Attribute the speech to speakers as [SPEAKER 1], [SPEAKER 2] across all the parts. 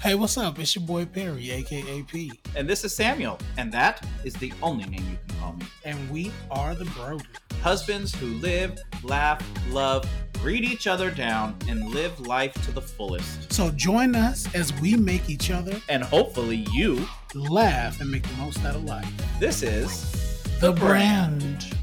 [SPEAKER 1] Hey, what's up? It's your boy Perry, aka P,
[SPEAKER 2] And this is Samuel, and that is the only name you can call me.
[SPEAKER 1] and we are the Brody.
[SPEAKER 2] Husbands who live, laugh, love, read each other down, and live life to the fullest.
[SPEAKER 1] So join us as we make each other
[SPEAKER 2] And hopefully, you,
[SPEAKER 1] laugh and make the most out of life.
[SPEAKER 2] this is
[SPEAKER 1] The brand.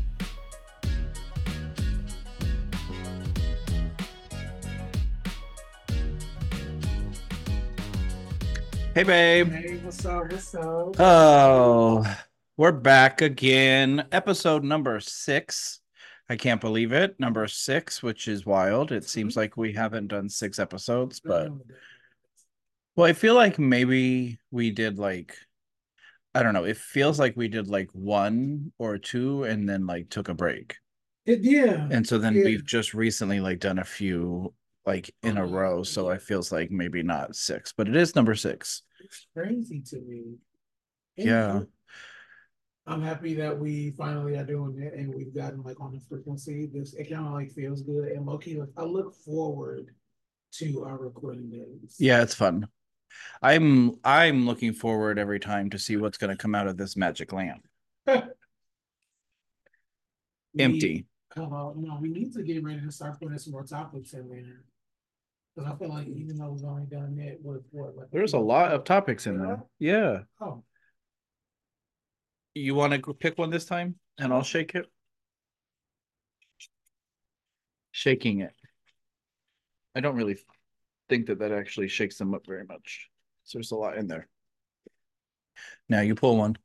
[SPEAKER 2] Hey, babe.
[SPEAKER 1] Hey, what's up? What's up?
[SPEAKER 2] Oh, we're back again. Episode number six. I can't believe it. Number six, which is wild. It seems mm-hmm. like we haven't done six episodes, but oh, well, I feel like maybe we did like, I don't know. It feels like we did like one or two and then like took a break.
[SPEAKER 1] It- yeah.
[SPEAKER 2] And so then
[SPEAKER 1] Yeah.
[SPEAKER 2] we've just recently like done a few like in a row. So it feels like maybe not six, but it is number six.
[SPEAKER 1] It's crazy to me.
[SPEAKER 2] Yeah.
[SPEAKER 1] I'm happy that we finally are doing it and we've gotten like on the frequency. This it kind of like feels good and low key. Like, I look forward to our recording days.
[SPEAKER 2] Yeah, it's fun. I'm I'm looking forward every time to see what's gonna come out of this magic lamp. Empty.
[SPEAKER 1] Uh, no, we need to get ready to start putting some more topics in there. Because I feel like even though we've only done it with what, like
[SPEAKER 2] There's a lot of topics in there. Yeah.
[SPEAKER 1] Oh,
[SPEAKER 2] You want to pick one this time and I'll shake it? Shaking it. I don't really think that that actually shakes them up very much. So there's a lot in there. Now you pull one.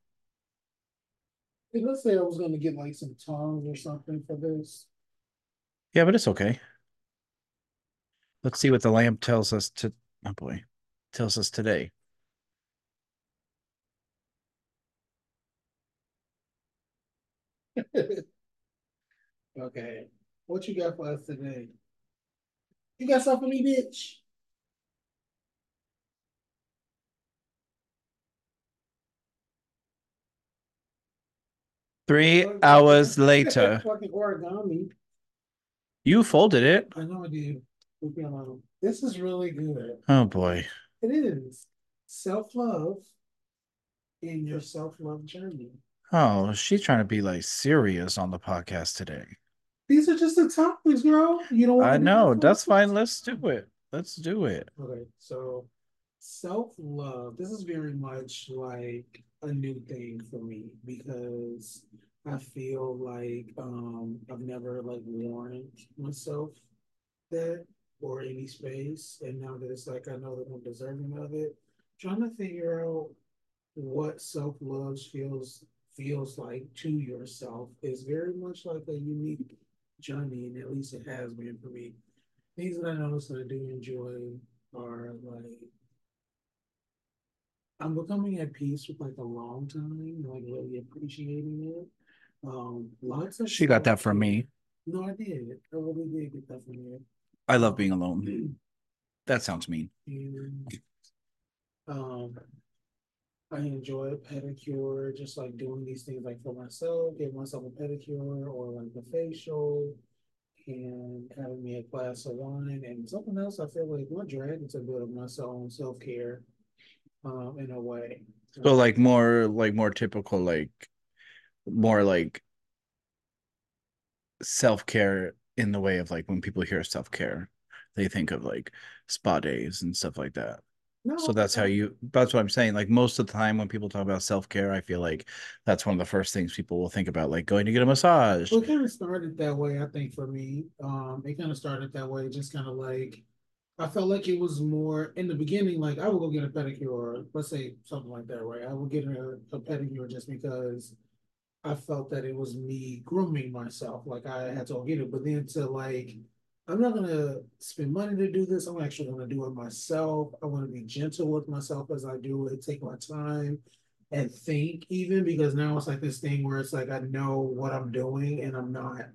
[SPEAKER 1] it let's say I was gonna get like some tongs or something for this.
[SPEAKER 2] Yeah, but it's okay. Let's see what the lamp tells us to oh boy. Tells us today.
[SPEAKER 1] Okay, what you got for us today? You got something for me, bitch?
[SPEAKER 2] Three hours later. You folded it.
[SPEAKER 1] I know I did. Leave me alone. This is really good.
[SPEAKER 2] Oh boy.
[SPEAKER 1] It is self-love in your self-love journey.
[SPEAKER 2] Oh, she's trying to be like serious on the podcast today.
[SPEAKER 1] These are just the topics, girl. You don't
[SPEAKER 2] I know. That's fine. Let's do it. Let's do it.
[SPEAKER 1] Okay, so self-love. This is very much like a new thing for me because I feel like um I've never like warned myself that or any space. And now that it's like I know that I'm deserving of it, trying to figure out what self-love feels feels like to yourself is very much like a unique journey, and at least it has been for me. Things that I notice that I do enjoy are like I'm becoming at peace with like a long time, like really appreciating it. Um, lots of
[SPEAKER 2] She got that from me.
[SPEAKER 1] No, I did. I really did get that from you.
[SPEAKER 2] I love being alone. That sounds mean.
[SPEAKER 1] And um, I enjoy pedicure, just like doing these things like for myself, give myself a pedicure or like a facial, and having me a glass of wine and something else. I feel like my drag is a bit of my own self care, um, in a way.
[SPEAKER 2] So like more like more typical like more like self-care in the way of like when people hear self-care, they think of like spa days and stuff like that.
[SPEAKER 1] No,
[SPEAKER 2] So that's how you that's what I'm saying. Like most of the time when people talk about self-care, I feel like that's one of the first things people will think about, like going to get a massage.
[SPEAKER 1] Well, it kind of started that way, I think, for me. Um, it kind of started that way, just kind of like I felt like it was more in the beginning, like I would go get a pedicure, let's say something like that, right? I would get a, a pedicure just because I felt that it was me grooming myself, like I had to go get it. But then to like, I'm not gonna spend money to do this. I'm actually gonna do it myself. I want to be gentle with myself as I do it, take my time and think even because now it's like this thing where it's like I know what I'm doing and I'm not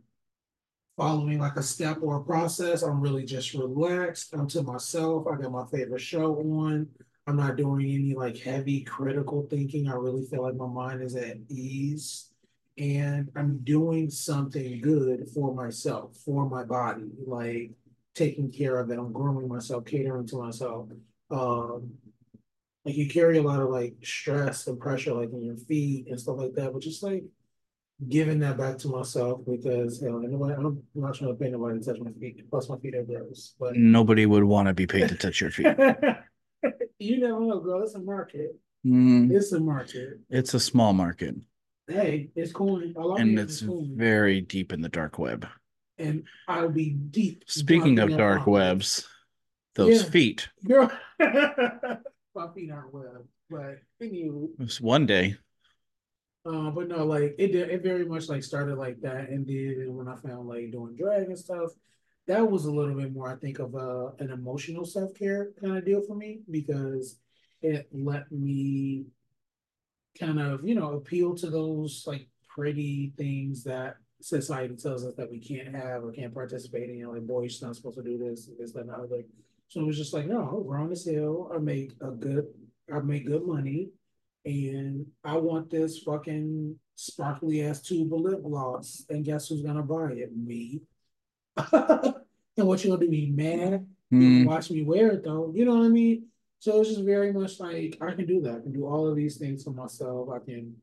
[SPEAKER 1] following like a step or a process. I'm really just relaxed. I'm to myself. I got my favorite show on. I'm not doing any like heavy critical thinking. I really feel like my mind is at ease and I'm doing something good for myself, for my body, like taking care of it. I'm grooming myself, catering to myself. Um, like you carry a lot of like stress and pressure like in your feet and stuff like that, but just like giving that back to myself because you know, nobody, I'm not trying to pay nobody to touch my feet. Plus, my feet are gross. But
[SPEAKER 2] Nobody would want to be paid to touch your feet.
[SPEAKER 1] you never know, girl. It's a market.
[SPEAKER 2] Mm,
[SPEAKER 1] It's a market.
[SPEAKER 2] it's a small market
[SPEAKER 1] Hey, it's cool.
[SPEAKER 2] and it's very deep in the dark web.
[SPEAKER 1] and I'll be deep.
[SPEAKER 2] Speaking of dark
[SPEAKER 1] on
[SPEAKER 2] webs, those
[SPEAKER 1] Yeah.
[SPEAKER 2] feet.
[SPEAKER 1] girl. my feet aren't web, but anyway,
[SPEAKER 2] It was one day.
[SPEAKER 1] uh, but no, like it did. It very much like started like that, and then when I found like doing drag and stuff, that was a little bit more, I think, of a an emotional self care kind of deal for me because it let me kind of you know appeal to those like pretty things that society tells us that we can't have or can't participate in. You know, like boys not supposed to do this, this, that, and the other. So it was just like, no, wrong as hell. I make a good, I make good money, and I want this fucking sparkly ass tube of lip gloss. And guess who's gonna buy it? Me. and what you gonna do? Be mad?
[SPEAKER 2] Mm,
[SPEAKER 1] watch me wear it though. You know what I mean? So it's just very much like I can do that. I can do all of these things for myself. I can.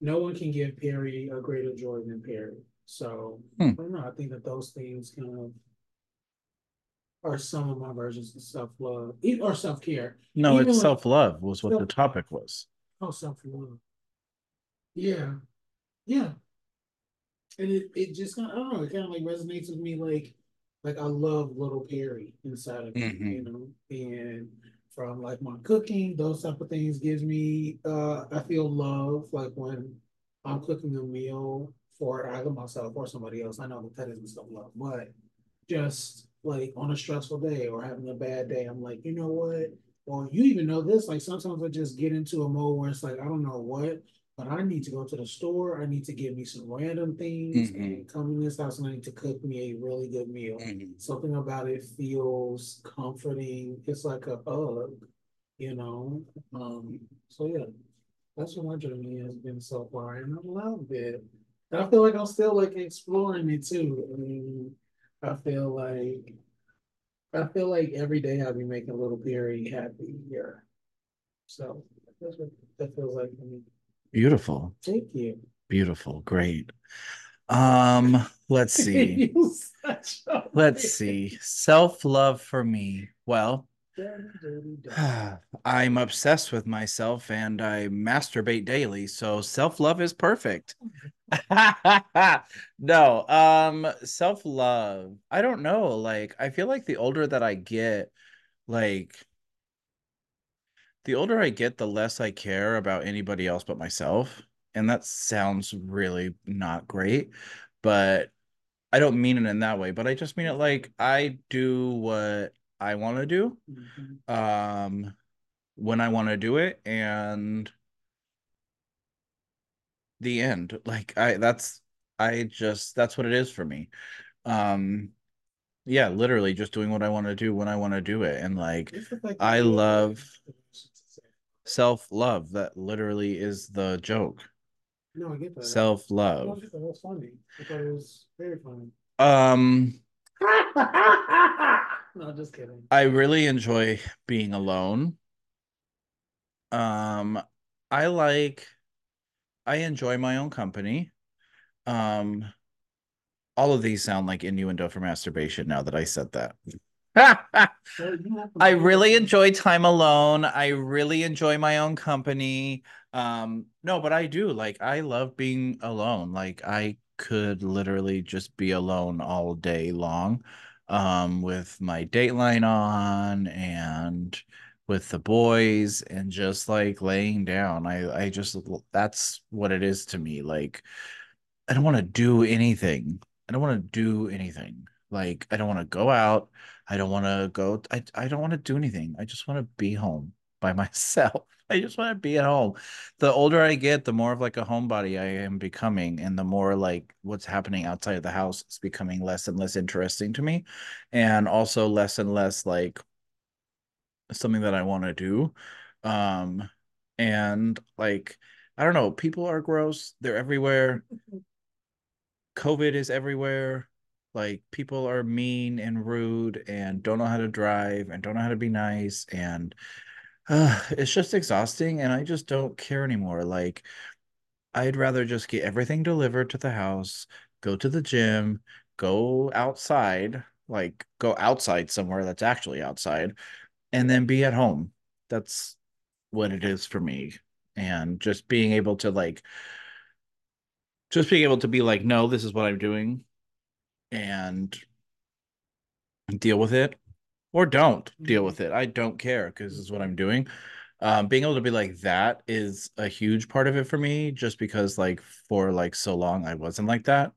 [SPEAKER 1] No one can give Perry a greater joy than Perry. So
[SPEAKER 2] Hmm.
[SPEAKER 1] I don't know. I think that those things kind of are some of my versions of self love or self care.
[SPEAKER 2] no,
[SPEAKER 1] Even
[SPEAKER 2] it's
[SPEAKER 1] like-
[SPEAKER 2] self love was what the topic was.
[SPEAKER 1] Oh, self love. Yeah, yeah. And it, it just kind of, I don't know, it kind of like resonates with me. Like, like I love little Perry inside of me,
[SPEAKER 2] Mhm.
[SPEAKER 1] you know, and from like my cooking, those type of things gives me, uh, I feel love. Like when I'm cooking a meal for either myself or somebody else. I know that that isn't self love, but just like on a stressful day or having a bad day, I'm like, you know what? Or you even know this, like sometimes I just get into a mode where it's like, I don't know what, but I need to go to the store. I need to get me some random things
[SPEAKER 2] Mhm.
[SPEAKER 1] and come in this house and I need to cook me a really good meal.
[SPEAKER 2] Mhm.
[SPEAKER 1] Something about it feels comforting. It's like a hug, you know? Um, so yeah, that's what my journey has been so far, and I love it. And I feel like I'm still like exploring it too. I mean, I feel like I feel like every day I'll be making a little Perry happy here. So that's what that feels like for me.
[SPEAKER 2] Beautiful,
[SPEAKER 1] Thank you.
[SPEAKER 2] beautiful, great. Um, let's see.
[SPEAKER 1] You such a
[SPEAKER 2] Let's see. Self love for me. Well. I'm obsessed with myself and I masturbate daily, so self love is perfect. no, um, self love. I don't know. Like, I feel like the older that I get, like, the older I get, the less I care about anybody else but myself. And that sounds really not great, but I don't mean it in that way, but I just mean it like I do what I want to do
[SPEAKER 1] Mhm.
[SPEAKER 2] um when I want to do it and the end like I that's I just that's what it is for me um yeah literally just doing what I want to do when I want to do it and like
[SPEAKER 1] It's the fact that
[SPEAKER 2] I
[SPEAKER 1] you have
[SPEAKER 2] love
[SPEAKER 1] information to say.
[SPEAKER 2] self-love that literally is the joke
[SPEAKER 1] No, I get that.
[SPEAKER 2] Self-love
[SPEAKER 1] get that. That's funny. I thought it was very funny.
[SPEAKER 2] um
[SPEAKER 1] no, just kidding.
[SPEAKER 2] I really enjoy being alone. Um, I like, I enjoy my own company. Um, all of these sound like innuendo for masturbation now that I said that.
[SPEAKER 1] So you have to
[SPEAKER 2] I really enjoy time alone. I really enjoy my own company. Um, no, but I do like I love being alone. Like I could literally just be alone all day long, um, with my Dateline on and with the boys and just like laying down. I I just that's what it is to me. Like I don't want to do anything. I don't want to do anything. Like I don't want to go out. I don't want to go. I I don't want to do anything. I just want to be home by myself. I just want to be at home. The older I get, the more of like a homebody I am becoming, and the more like what's happening outside of the house is becoming less and less interesting to me, and also less and less like something that I want to do. Um, and like I don't know, people are gross. They're everywhere. COVID is everywhere. Like people are mean and rude and don't know how to drive and don't know how to be nice. And uh, it's just exhausting and I just don't care anymore. Like I'd rather just get everything delivered to the house, go to the gym, go outside, like go outside somewhere that's actually outside, and then be at home. That's what it is for me. And just being able to like just being able to be like, no, this is what I'm doing and deal with it or don't deal with it. I don't care because it's what I'm doing. Um, being able to be like that is a huge part of it for me, just because like for like so long I wasn't like that.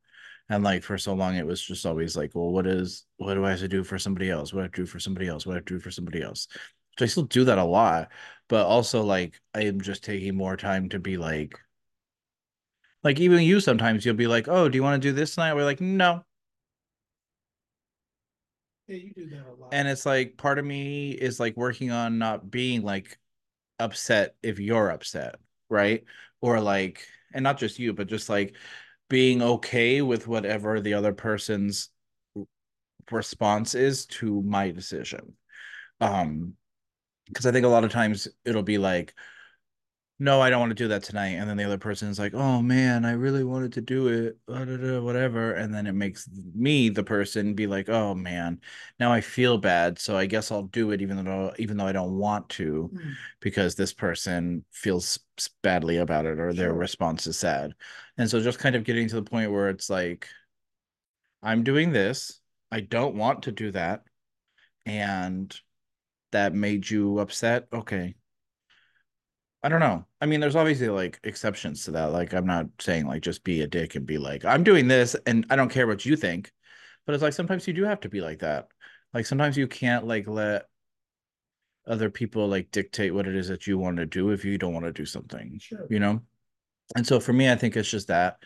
[SPEAKER 2] And like for so long it was just always like, well, what is what do I have to do for somebody else? What do I do for somebody else? What do I do for somebody else? Which I still do that a lot, but also like I am just taking more time to be like like even you sometimes you'll be like, oh, do you want to do this tonight? We're like, no.
[SPEAKER 1] Yeah, you do that a lot.
[SPEAKER 2] And it's like part of me is like working on not being like upset if you're upset, right? Or like, and not just you, but just like being okay with whatever the other person's response is to my decision. Um, because I think a lot of times it'll be like, no, I don't want to do that tonight. And then the other person is like, oh man, I really wanted to do it, whatever. And then it makes me, the person, be like, oh man, now I feel bad. So I guess I'll do it even though even though I don't want to,
[SPEAKER 1] Mm.
[SPEAKER 2] because this person feels badly about it or their response is sad. And so just kind of getting to the point where it's like, I'm doing this. I don't want to do that. And that made you upset. Okay. I don't know. I mean, there's obviously like exceptions to that. Like, I'm not saying like just be a dick and be like, I'm doing this and I don't care what you think. But it's like sometimes you do have to be like that. Like sometimes you can't like let other people like dictate what it is that you want to do if you don't want to do something,
[SPEAKER 1] Sure.
[SPEAKER 2] you know? And so for me, I think it's just that.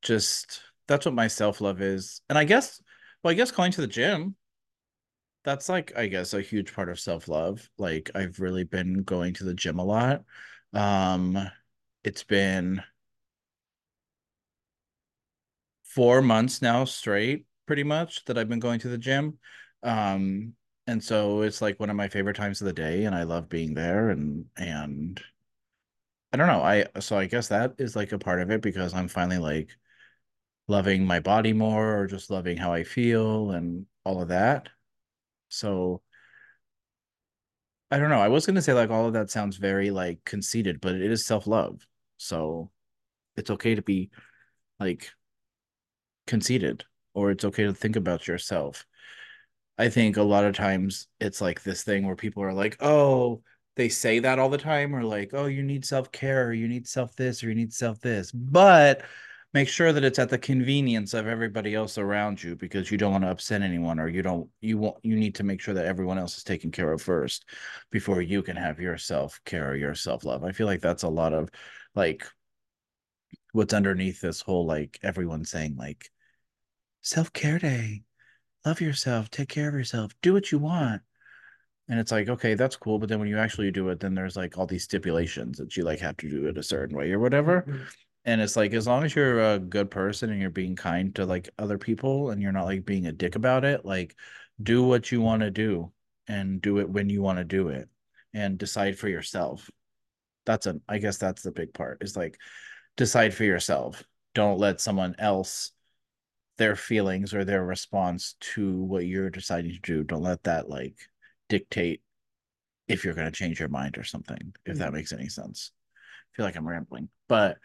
[SPEAKER 2] Just that's what my self-love is. And I guess, well, I guess going to the gym, that's like, I guess, a huge part of self-love. Like I've really been going to the gym a lot. Um, it's been four months now straight, pretty much, that I've been going to the gym. Um, and so it's like one of my favorite times of the day, and I love being there. And and I don't know, I so I guess that is like a part of it because I'm finally like loving my body more, or just loving how I feel and all of that. So I don't know. I was gonna say like all of that sounds very like conceited, but it is self-love. So it's okay to be like conceited or it's okay to think about yourself. I think a lot of times it's like this thing where people are like, oh, they say that all the time, or like, oh, you need self care, or you need self this, or you need self this. But make sure that it's at the convenience of everybody else around you because you don't want to upset anyone, or you don't, you want, you need to make sure that everyone else is taken care of first before you can have your self care your self love. I feel like that's a lot of like what's underneath this whole like everyone saying like self care day love yourself, take care of yourself, do what you want. And it's like, okay, that's cool. But then when you actually do it, then there's like all these stipulations that you like have to do it a certain way or whatever.
[SPEAKER 1] Mhm.
[SPEAKER 2] And it's like, as long as you're a good person and you're being kind to like other people and you're not like being a dick about it, like do what you want to do and do it when you want to do it and decide for yourself. That's a, I guess that's the big part is like decide for yourself. Don't let someone else their feelings or their response to what you're deciding to do. Don't let that like dictate if you're going to change your mind or something, if that mm. makes any sense. I feel like I'm rambling, but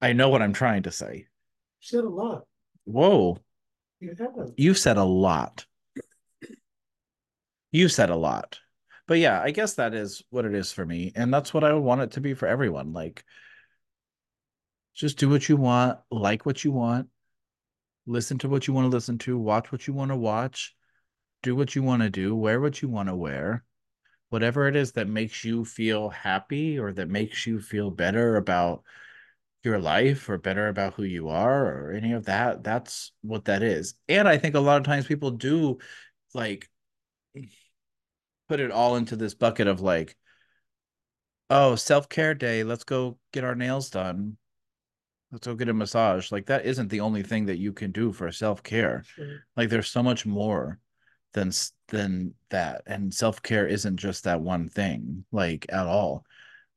[SPEAKER 2] I know what I'm trying to say.
[SPEAKER 1] Said a lot.
[SPEAKER 2] Whoa,
[SPEAKER 1] You have.
[SPEAKER 2] you've said a lot. You've said a lot. But yeah, I guess that is what it is for me. And that's what I would want it to be for everyone. Like, just do what you want, like what you want, listen to what you want to listen to, watch what you want to watch, do what you want to do, wear what you want to wear, whatever it is that makes you feel happy or that makes you feel better about your life or better about who you are or any of that. That's what that is. And I think a lot of times people do like put it all into this bucket of like, oh, self care day, let's go get our nails done. Let's go get a massage. Like that isn't the only thing that you can do for self care.
[SPEAKER 1] Sure.
[SPEAKER 2] Like there's so much more than than that. And self-care isn't just that one thing, like at all.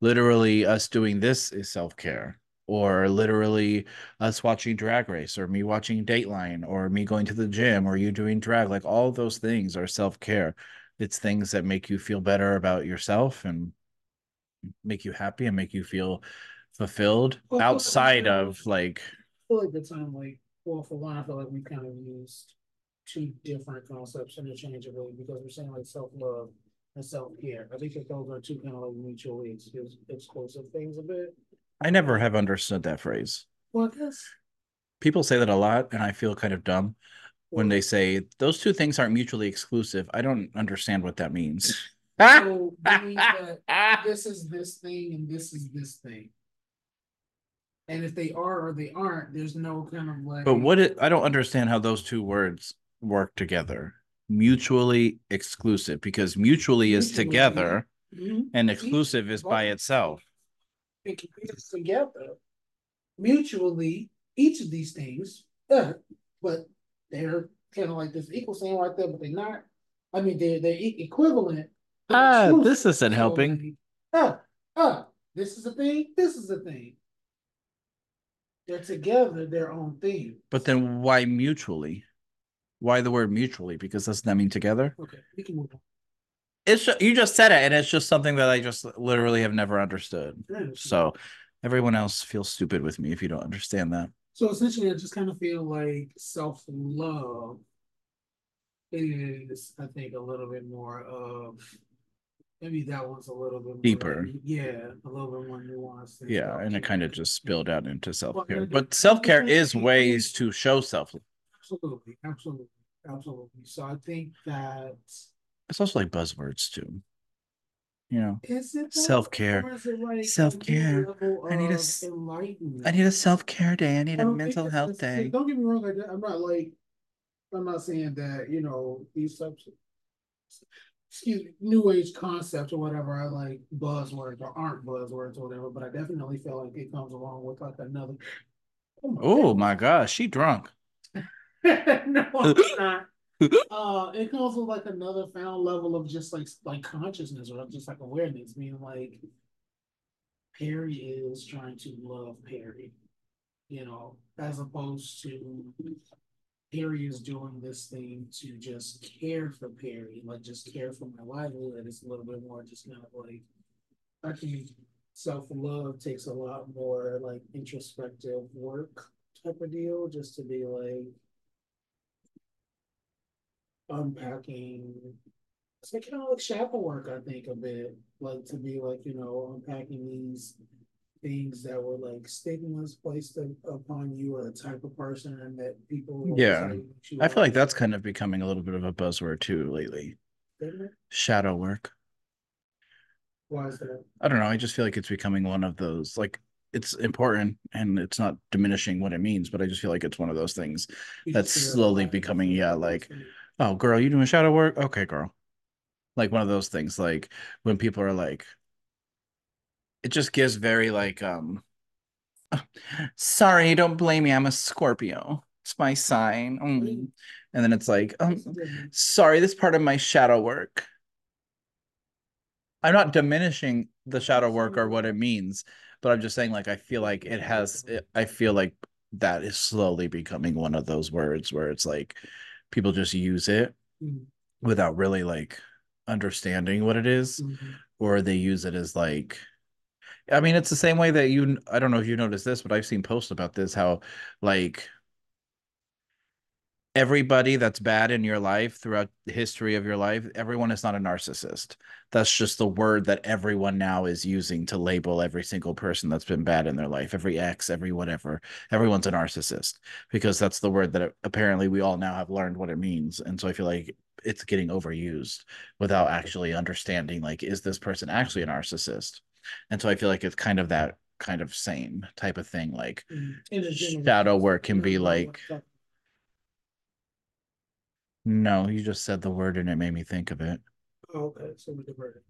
[SPEAKER 2] Literally, us doing this is self-care or literally us watching drag race or me watching dateline or me going to the gym or you doing drag like all those things are self-care it's things that make you feel better about yourself and make you happy and make you feel fulfilled
[SPEAKER 1] Well,
[SPEAKER 2] outside
[SPEAKER 1] well,
[SPEAKER 2] of like
[SPEAKER 1] I feel like the time, like, well, for one, I feel like we kind of used two different concepts interchangeably because we're saying like self-love and self-care. I think that those are two kind of like mutually exclusive, exclusive things a bit.
[SPEAKER 2] I never have understood that phrase
[SPEAKER 1] Well, I
[SPEAKER 2] people say that a lot and i feel kind of dumb when they say those two things aren't mutually exclusive i don't understand what that means
[SPEAKER 1] So meaning that this is this thing and this is this thing. And if they are or they aren't, there's no kind of like.
[SPEAKER 2] But what it, I don't understand how those two words work together. Mutually exclusive, because mutually is
[SPEAKER 1] Mutually,
[SPEAKER 2] together
[SPEAKER 1] Mhm.
[SPEAKER 2] and exclusive is by itself.
[SPEAKER 1] Can be together. Mutually, each of these things, uh, but they're kind of like this equal saying right there, but they're not. I mean, they're they're equivalent.
[SPEAKER 2] Ah,
[SPEAKER 1] exclusive.
[SPEAKER 2] this isn't
[SPEAKER 1] So,
[SPEAKER 2] helping.
[SPEAKER 1] Uh, uh, this is a thing, this is a thing. They're together, their own thing.
[SPEAKER 2] But then why mutually? Why the word mutually? Because doesn't that mean together?
[SPEAKER 1] Okay, we can move on.
[SPEAKER 2] It's ju- you just said it, and it's just something that I just literally have never understood. So everyone else feels stupid with me if you don't understand that.
[SPEAKER 1] So essentially, I just kind of feel like self love is, I think, a little bit more of maybe that one's a little bit
[SPEAKER 2] Deeper.
[SPEAKER 1] like- yeah, a little bit more nuanced.
[SPEAKER 2] Yeah, and it kind of just spilled out into self care. But self care is ways to show self love.
[SPEAKER 1] Absolutely, absolutely, absolutely. So I think that
[SPEAKER 2] It's also like buzzwords too. You know,
[SPEAKER 1] is it
[SPEAKER 2] Self-care.
[SPEAKER 1] or is it like
[SPEAKER 2] Self-care. I need a
[SPEAKER 1] of
[SPEAKER 2] s-
[SPEAKER 1] enlightenment?
[SPEAKER 2] I need a self care day. I need
[SPEAKER 1] I
[SPEAKER 2] a
[SPEAKER 1] oh, don't
[SPEAKER 2] mental
[SPEAKER 1] it's
[SPEAKER 2] health
[SPEAKER 1] necessary-
[SPEAKER 2] day.
[SPEAKER 1] Don't get me wrong, like, I'm not like, I'm not saying that, you know, these types of. Excuse me, new age concepts or whatever are like buzzwords or aren't buzzwords or whatever, but I definitely feel like it comes along with like another.
[SPEAKER 2] Oh my oh gosh, she drunk.
[SPEAKER 1] no, it's not. Uh, it comes with like another found level of just like like consciousness or just like awareness, meaning like Perry is trying to love Perry, you know, as opposed to Perry is doing this thing to just care for Perry, like just care for my livelihood. It's a little bit more just kind of like I think self love takes a lot more like introspective work type of deal, just to be like unpacking. It's like kind of like shadow work, I think, a bit like to be like you know unpacking these things that were like stigmas placed upon you or the type of person and that people.
[SPEAKER 2] Yeah.
[SPEAKER 1] tell you that you
[SPEAKER 2] I feel like that's kind of becoming a little bit of a buzzword too lately. Shadow work.
[SPEAKER 1] Why is that?
[SPEAKER 2] I don't know. I just feel like it's becoming one of those like it's important and it's not diminishing what it means, but I just feel like it's one of those things.
[SPEAKER 1] You
[SPEAKER 2] That's
[SPEAKER 1] a
[SPEAKER 2] slowly becoming, yeah, like- Oh, girl, you doing shadow work? Okay, girl. Like one of those things, like when people are like, it just gives very like, um, sorry, don't blame me. I'm a Scorpio. It's my sign. Mm. And then it's like, um, sorry, this part of my shadow work. I'm not diminishing the shadow work or what it means, but I'm just saying, like, I feel like it has, it, I feel like that is slowly becoming one of those words where it's like people just use it
[SPEAKER 1] Mm,
[SPEAKER 2] without really like understanding what it is,
[SPEAKER 1] mhm.
[SPEAKER 2] or they use it as like, I mean, it's the same way that you, I don't know if you noticed this, but I've seen posts about this, how like everybody that's bad in your life throughout the history of your life, everyone is not a narcissist. That's just the word that everyone now is using to label every single person that's been bad in their life, every ex, every whatever. Everyone's a narcissist because that's the word that apparently we all now have learned what it means. And so I feel like it's getting overused without actually understanding like, is this person actually a narcissist? And so I feel like it's kind of that kind of same type of thing. Like,
[SPEAKER 1] Mm. General
[SPEAKER 2] Shadow work can be
[SPEAKER 1] know what I'm
[SPEAKER 2] like- no, you just said the word and it made me think of it.
[SPEAKER 1] Okay, so we diverted.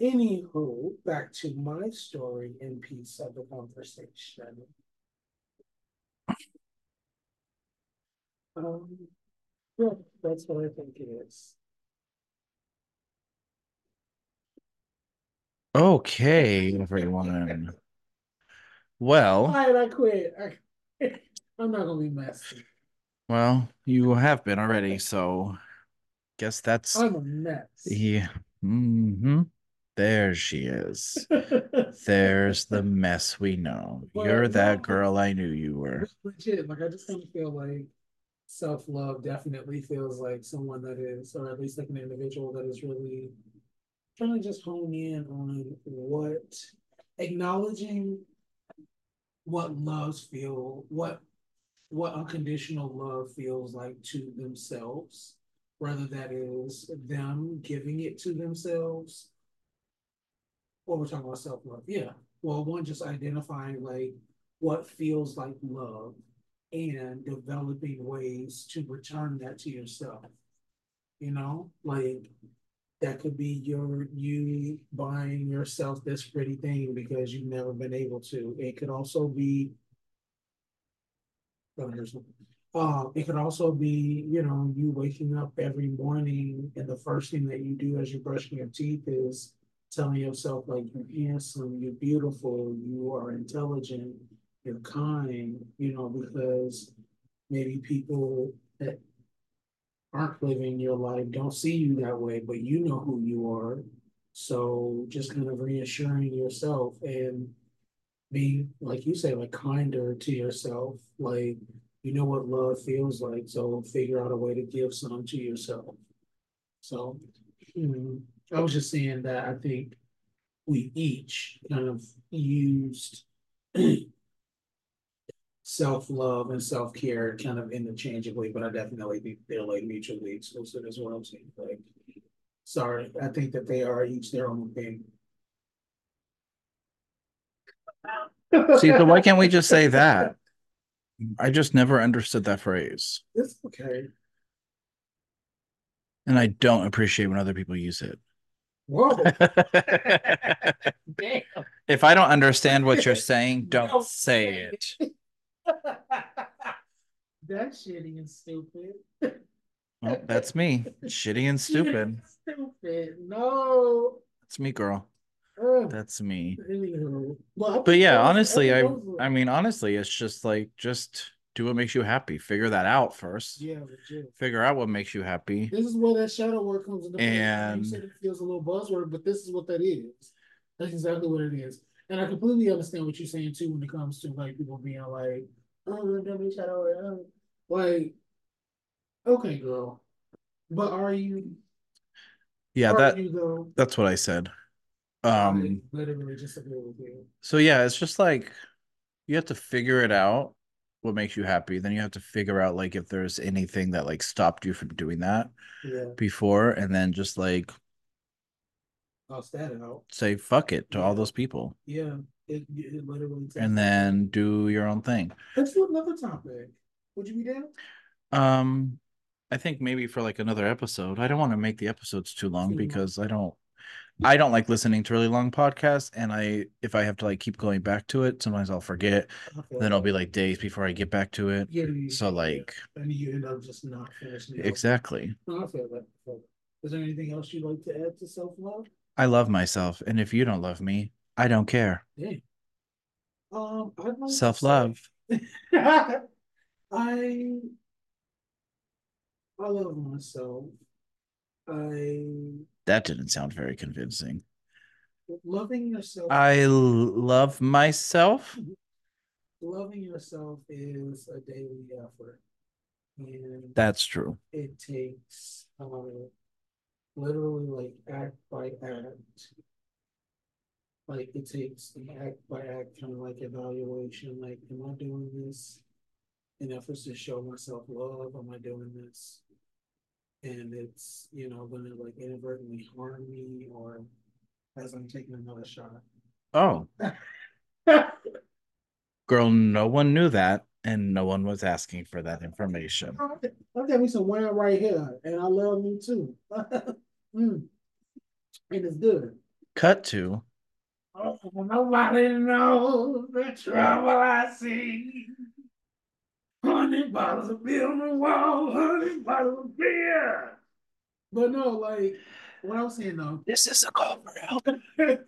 [SPEAKER 1] Anywho, back to my story in piece of the conversation. Um, Yeah, that's what I think it is.
[SPEAKER 2] Okay, everyone. Well,
[SPEAKER 1] I quit. I, I'm not gonna be messy.
[SPEAKER 2] Well, you have been already, so guess that's
[SPEAKER 1] I'm a mess.
[SPEAKER 2] yeah. Mm-hmm. There she is. There's the mess we know.
[SPEAKER 1] Well,
[SPEAKER 2] You're that girl I knew you were.
[SPEAKER 1] Legit, like I just kind of feel like self-love definitely feels like someone that is, or at least like an individual that is really trying to just hone in on what acknowledging what loves feel, what what unconditional love feels like to themselves, whether that is them giving it to themselves. Or we're talking about self-love, yeah. Well, one just identifying like what feels like love and developing ways to return that to yourself. You know, like that could be your you buying yourself this pretty thing because you've never been able to. It could also be Uh, it could also be, you know, you waking up every morning and the first thing that you do as you're brushing your teeth is telling yourself like you're handsome, you're beautiful, you are intelligent, you're kind, you know, because maybe people that aren't living your life don't see you that way, but you know who you are. So just kind of reassuring yourself and being, like you say, like kinder to yourself, like you know what love feels like, so figure out a way to give some to yourself. So, mm, I was just saying that I think we each kind of used self-love and self-care kind of interchangeably, but I definitely they're like mutually exclusive as saying. Like, sorry, I think that they are each their own thing.
[SPEAKER 2] See, so why can't we just say that? I just never understood that phrase.
[SPEAKER 1] It's okay.
[SPEAKER 2] And I don't appreciate when other people use it.
[SPEAKER 1] Whoa, damn.
[SPEAKER 2] if I don't understand what you're saying, don't
[SPEAKER 1] Don't
[SPEAKER 2] say
[SPEAKER 1] say
[SPEAKER 2] it.
[SPEAKER 1] That's shitty and stupid.
[SPEAKER 2] Well, that's me. Shitty and stupid.
[SPEAKER 1] Stupid. No.
[SPEAKER 2] That's me, girl.
[SPEAKER 1] Ugh.
[SPEAKER 2] That's me.
[SPEAKER 1] Anywho. Well, I
[SPEAKER 2] But yeah, honestly, i i mean honestly, it's just like just do what makes you happy. Figure that out first.
[SPEAKER 1] yeah, legit.
[SPEAKER 2] Figure out what makes you happy.
[SPEAKER 1] This is where that shadow work comes into play. You
[SPEAKER 2] And-
[SPEAKER 1] said it feels a little buzzword, but this is what that is. That's exactly what it is. And I completely understand what you're saying too when it comes to like people being like, oh, don't be shadow work. oh." Like, okay, girl. But are you
[SPEAKER 2] Yeah,
[SPEAKER 1] are
[SPEAKER 2] that
[SPEAKER 1] you though?
[SPEAKER 2] that's what I said.
[SPEAKER 1] I
[SPEAKER 2] Um
[SPEAKER 1] literally disagree with you.
[SPEAKER 2] so yeah, it's just like you have to figure it out what makes you happy. Then you have to figure out like if there's anything that like stopped you from doing that
[SPEAKER 1] Yeah,
[SPEAKER 2] before and then just like
[SPEAKER 1] I'll stat it out.
[SPEAKER 2] say fuck it to all those people
[SPEAKER 1] Yeah, it, it literally. takes-
[SPEAKER 2] and then do your own thing.
[SPEAKER 1] let's do another topic. Would you be down?
[SPEAKER 2] Um, I think maybe for like another episode. I don't want to make the episodes Too long. because I don't I don't like listening to really long podcasts and I if I have to like keep going back to it, sometimes I'll forget.
[SPEAKER 1] Okay.
[SPEAKER 2] Then it'll be like days before I get back to it.
[SPEAKER 1] Yeah,
[SPEAKER 2] So like
[SPEAKER 1] and you end up just not finishing.
[SPEAKER 2] exactly.
[SPEAKER 1] No, I feel that. I feel that. Is there anything else you'd like to add to self love?
[SPEAKER 2] I love myself and if you don't love me, I don't care.
[SPEAKER 1] Yeah. Um, like
[SPEAKER 2] Self-love.
[SPEAKER 1] I I love myself. I
[SPEAKER 2] That didn't sound very convincing.
[SPEAKER 1] loving yourself.
[SPEAKER 2] I love myself.
[SPEAKER 1] loving yourself is a daily effort, and
[SPEAKER 2] That's true.
[SPEAKER 1] it takes uh, literally like act by act. Like it takes an act by act kind of like evaluation. Like, am I doing this in efforts to show myself love? Am I doing this? And it's, you know, gonna like inadvertently harm me or as I'm taking another shot.
[SPEAKER 2] Oh, girl, no one knew that and no one was asking for that information.
[SPEAKER 1] I'll get me some wine right here, and I love me too. mm. And it's good.
[SPEAKER 2] Cut to
[SPEAKER 1] Oh, nobody knows the trouble I see. Hundred bottles of beer on the wall, hundred bottles of beer. But no, like what I was saying though,
[SPEAKER 2] This is a call for help.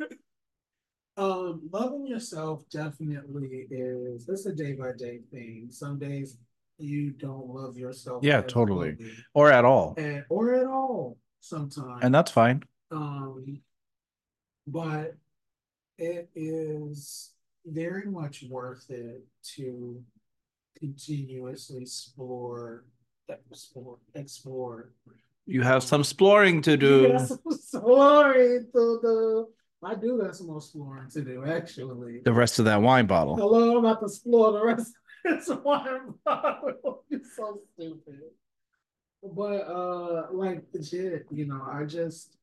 [SPEAKER 1] um, loving yourself definitely is it's a day by day thing. Some days you don't love yourself.
[SPEAKER 2] Yeah, totally.
[SPEAKER 1] fully,
[SPEAKER 2] Or at all.
[SPEAKER 1] and or at all sometimes.
[SPEAKER 2] And that's fine.
[SPEAKER 1] Um, but it is very much worth it to continuously explore, explore, explore.
[SPEAKER 2] You have some exploring to do.
[SPEAKER 1] Exploring to do. I do got some more exploring to do, actually.
[SPEAKER 2] The rest of that wine bottle.
[SPEAKER 1] Hello, I'm about to explore the rest of this wine bottle. You're so stupid. But uh like legit, you know, I just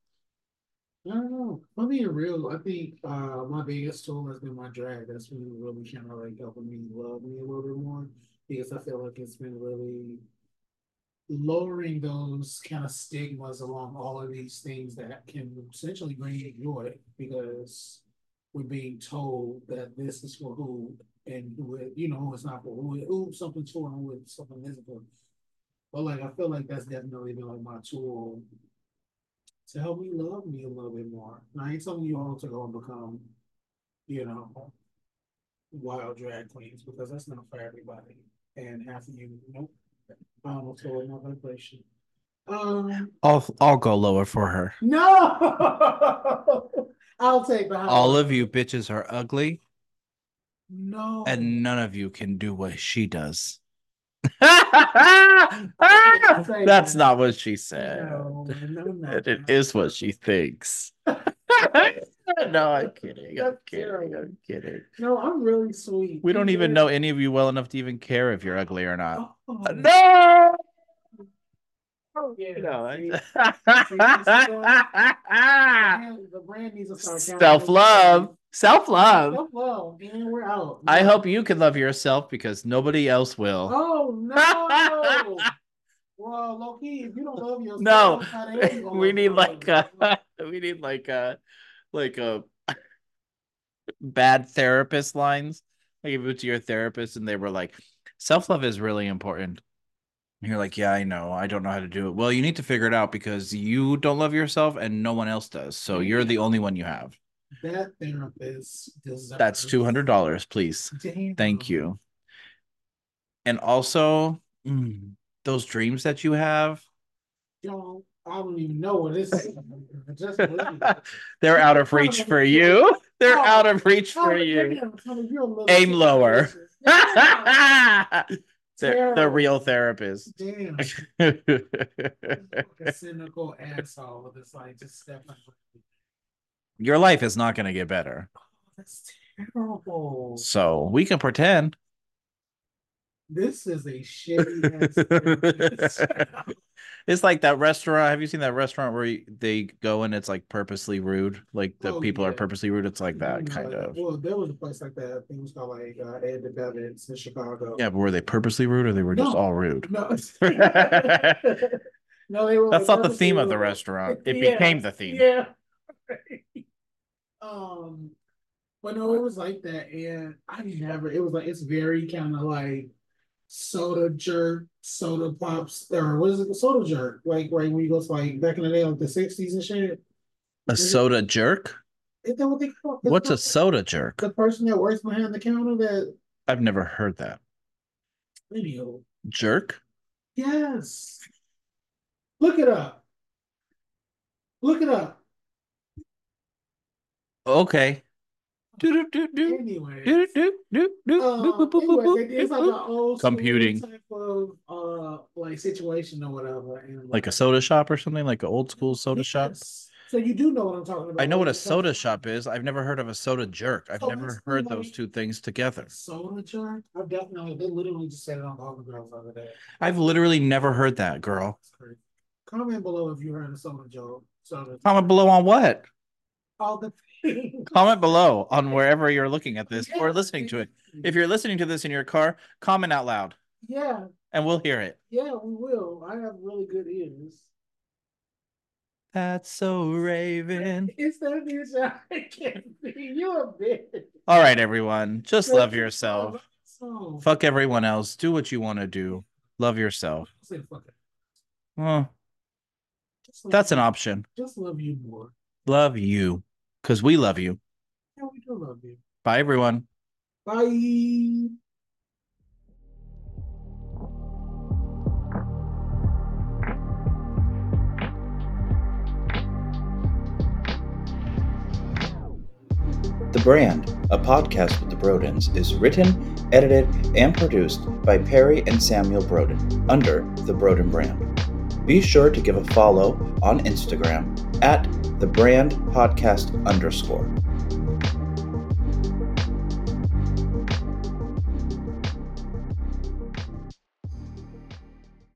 [SPEAKER 1] I don't know. I'm being real, I think uh my biggest tool has been my drag. That's been really kind of like helping me love me a little bit more because I feel like it's been really lowering those kind of stigmas along all of these things that can essentially bring you joy because we're being told that this is for who and who you know it's not for who, who something's for and who something isn't for. But like I feel like that's definitely been like my tool to help me love me a little bit more. And I ain't telling you all to go and become, you know, wild drag queens because that's not for everybody. And half of you, nope. I almost told my vibration. Um,
[SPEAKER 2] I'll I'll go lower for her.
[SPEAKER 1] no, I'll take high.
[SPEAKER 2] All of you bitches are ugly,
[SPEAKER 1] no,
[SPEAKER 2] and none of you can do what she does. That's not what she said.
[SPEAKER 1] no, no, no,
[SPEAKER 2] it is what she thinks. no, I'm kidding. I'm kidding. I'm kidding.
[SPEAKER 1] No, I'm really sweet.
[SPEAKER 2] We don't even know any of you well enough to even care if you're ugly or not.
[SPEAKER 1] Oh,
[SPEAKER 2] No.
[SPEAKER 1] Oh, yeah.
[SPEAKER 2] No.
[SPEAKER 1] See,
[SPEAKER 2] I-
[SPEAKER 1] brand- the brand needs to start counting.
[SPEAKER 2] Self love. Self love.
[SPEAKER 1] Self love, and we're out.
[SPEAKER 2] I hope you can love yourself because nobody else will.
[SPEAKER 1] Oh no! well, low key, if you don't love yourself,
[SPEAKER 2] No,
[SPEAKER 1] you uh,
[SPEAKER 2] we need like a we need like a like a bad therapist lines. I give it to your therapist and they were like, self love is really important. And you're like, yeah, I know. I don't know how to do it. Well, you need to figure it out because you don't love yourself and no one else does. So you're the only one you have.
[SPEAKER 1] that therapist deserves.
[SPEAKER 2] That's two hundred dollars, please.
[SPEAKER 1] Damn.
[SPEAKER 2] Thank you. And also, mm, those dreams that you have,
[SPEAKER 1] Yo, I don't even know what this is. Just
[SPEAKER 2] they're out of reach for you. They're
[SPEAKER 1] Oh,
[SPEAKER 2] out of reach
[SPEAKER 1] Oh,
[SPEAKER 2] for you. Aim lower.
[SPEAKER 1] ambitious. Yeah.
[SPEAKER 2] they're, they're real therapist.
[SPEAKER 1] Damn. Fucking cynical asshole. That's like just stepping.
[SPEAKER 2] Your life is not going to get better.
[SPEAKER 1] Oh, that's terrible.
[SPEAKER 2] So we can pretend.
[SPEAKER 1] This is a shitty.
[SPEAKER 2] It's like that restaurant. Have you seen that restaurant where you- they go and it's like purposely rude? Like the
[SPEAKER 1] Oh,
[SPEAKER 2] people are purposely rude. It's like that
[SPEAKER 1] know,
[SPEAKER 2] kind
[SPEAKER 1] like-
[SPEAKER 2] of.
[SPEAKER 1] Well, there was a place like that. I think it was called like uh, Ed Debevic's in Chicago.
[SPEAKER 2] Yeah, but were they purposely rude or they were just
[SPEAKER 1] No.
[SPEAKER 2] all rude?
[SPEAKER 1] No. no, they were.
[SPEAKER 2] That's
[SPEAKER 1] like,
[SPEAKER 2] not the theme of the restaurant. It
[SPEAKER 1] Yeah,
[SPEAKER 2] became the theme.
[SPEAKER 1] Yeah. um, but no, it was like that, and I never. It was like it's very kind of like soda jerk, soda pops, or what is it? Soda jerk, like right when you go to like back in the day, like the sixties and shit.
[SPEAKER 2] A soda jerk?
[SPEAKER 1] Is that what they call? it?
[SPEAKER 2] What's a soda jerk?
[SPEAKER 1] the person that works behind the counter? That
[SPEAKER 2] I've never heard that.
[SPEAKER 1] video.
[SPEAKER 2] Jerk?
[SPEAKER 1] Yes. Look it up. Look it up.
[SPEAKER 2] Okay. Do do do do
[SPEAKER 1] Anyway.
[SPEAKER 2] do do do do.
[SPEAKER 1] Um, anyway, it- it's like an old school
[SPEAKER 2] Computing.
[SPEAKER 1] type of uh like situation or whatever. And
[SPEAKER 2] Like a soda shop or something, like an old school soda shop.
[SPEAKER 1] So you do know what I'm talking about.
[SPEAKER 2] I know what a soda
[SPEAKER 1] like-
[SPEAKER 2] shop is. I've never heard of a soda jerk. I've
[SPEAKER 1] Oh,
[SPEAKER 2] never heard
[SPEAKER 1] like-
[SPEAKER 2] those two things together.
[SPEAKER 1] Soda jerk? I've definitely they literally just said it on Golden Girls the other day.
[SPEAKER 2] I've literally never heard that, girl.
[SPEAKER 1] Comment below if you heard a soda joke. Soda
[SPEAKER 2] Comment below on what?
[SPEAKER 1] all the things.
[SPEAKER 2] Comment below on wherever you're looking at this or listening to it. If you're listening to this in your car, comment out loud
[SPEAKER 1] Yeah,
[SPEAKER 2] and we'll hear it.
[SPEAKER 1] yeah, we will. I have really good ears.
[SPEAKER 2] That's so Raven.
[SPEAKER 1] It's that bitch I can't be. You a bitch.
[SPEAKER 2] All right, everyone. Just love yourself.
[SPEAKER 1] So
[SPEAKER 3] Fuck everyone else. Do what you want to do. Love yourself.
[SPEAKER 1] say fuck it.
[SPEAKER 3] Well, that's an option.
[SPEAKER 1] Just love you more.
[SPEAKER 3] Love you. Because we love you.
[SPEAKER 1] Yeah, we do love you.
[SPEAKER 3] Bye, everyone.
[SPEAKER 1] Bye.
[SPEAKER 2] The Brand, a podcast with the Brodens, is written, edited, and produced by Perry and Samuel Broden under the Broden brand. Be sure to give a follow on Instagram at the brand podcast underscore.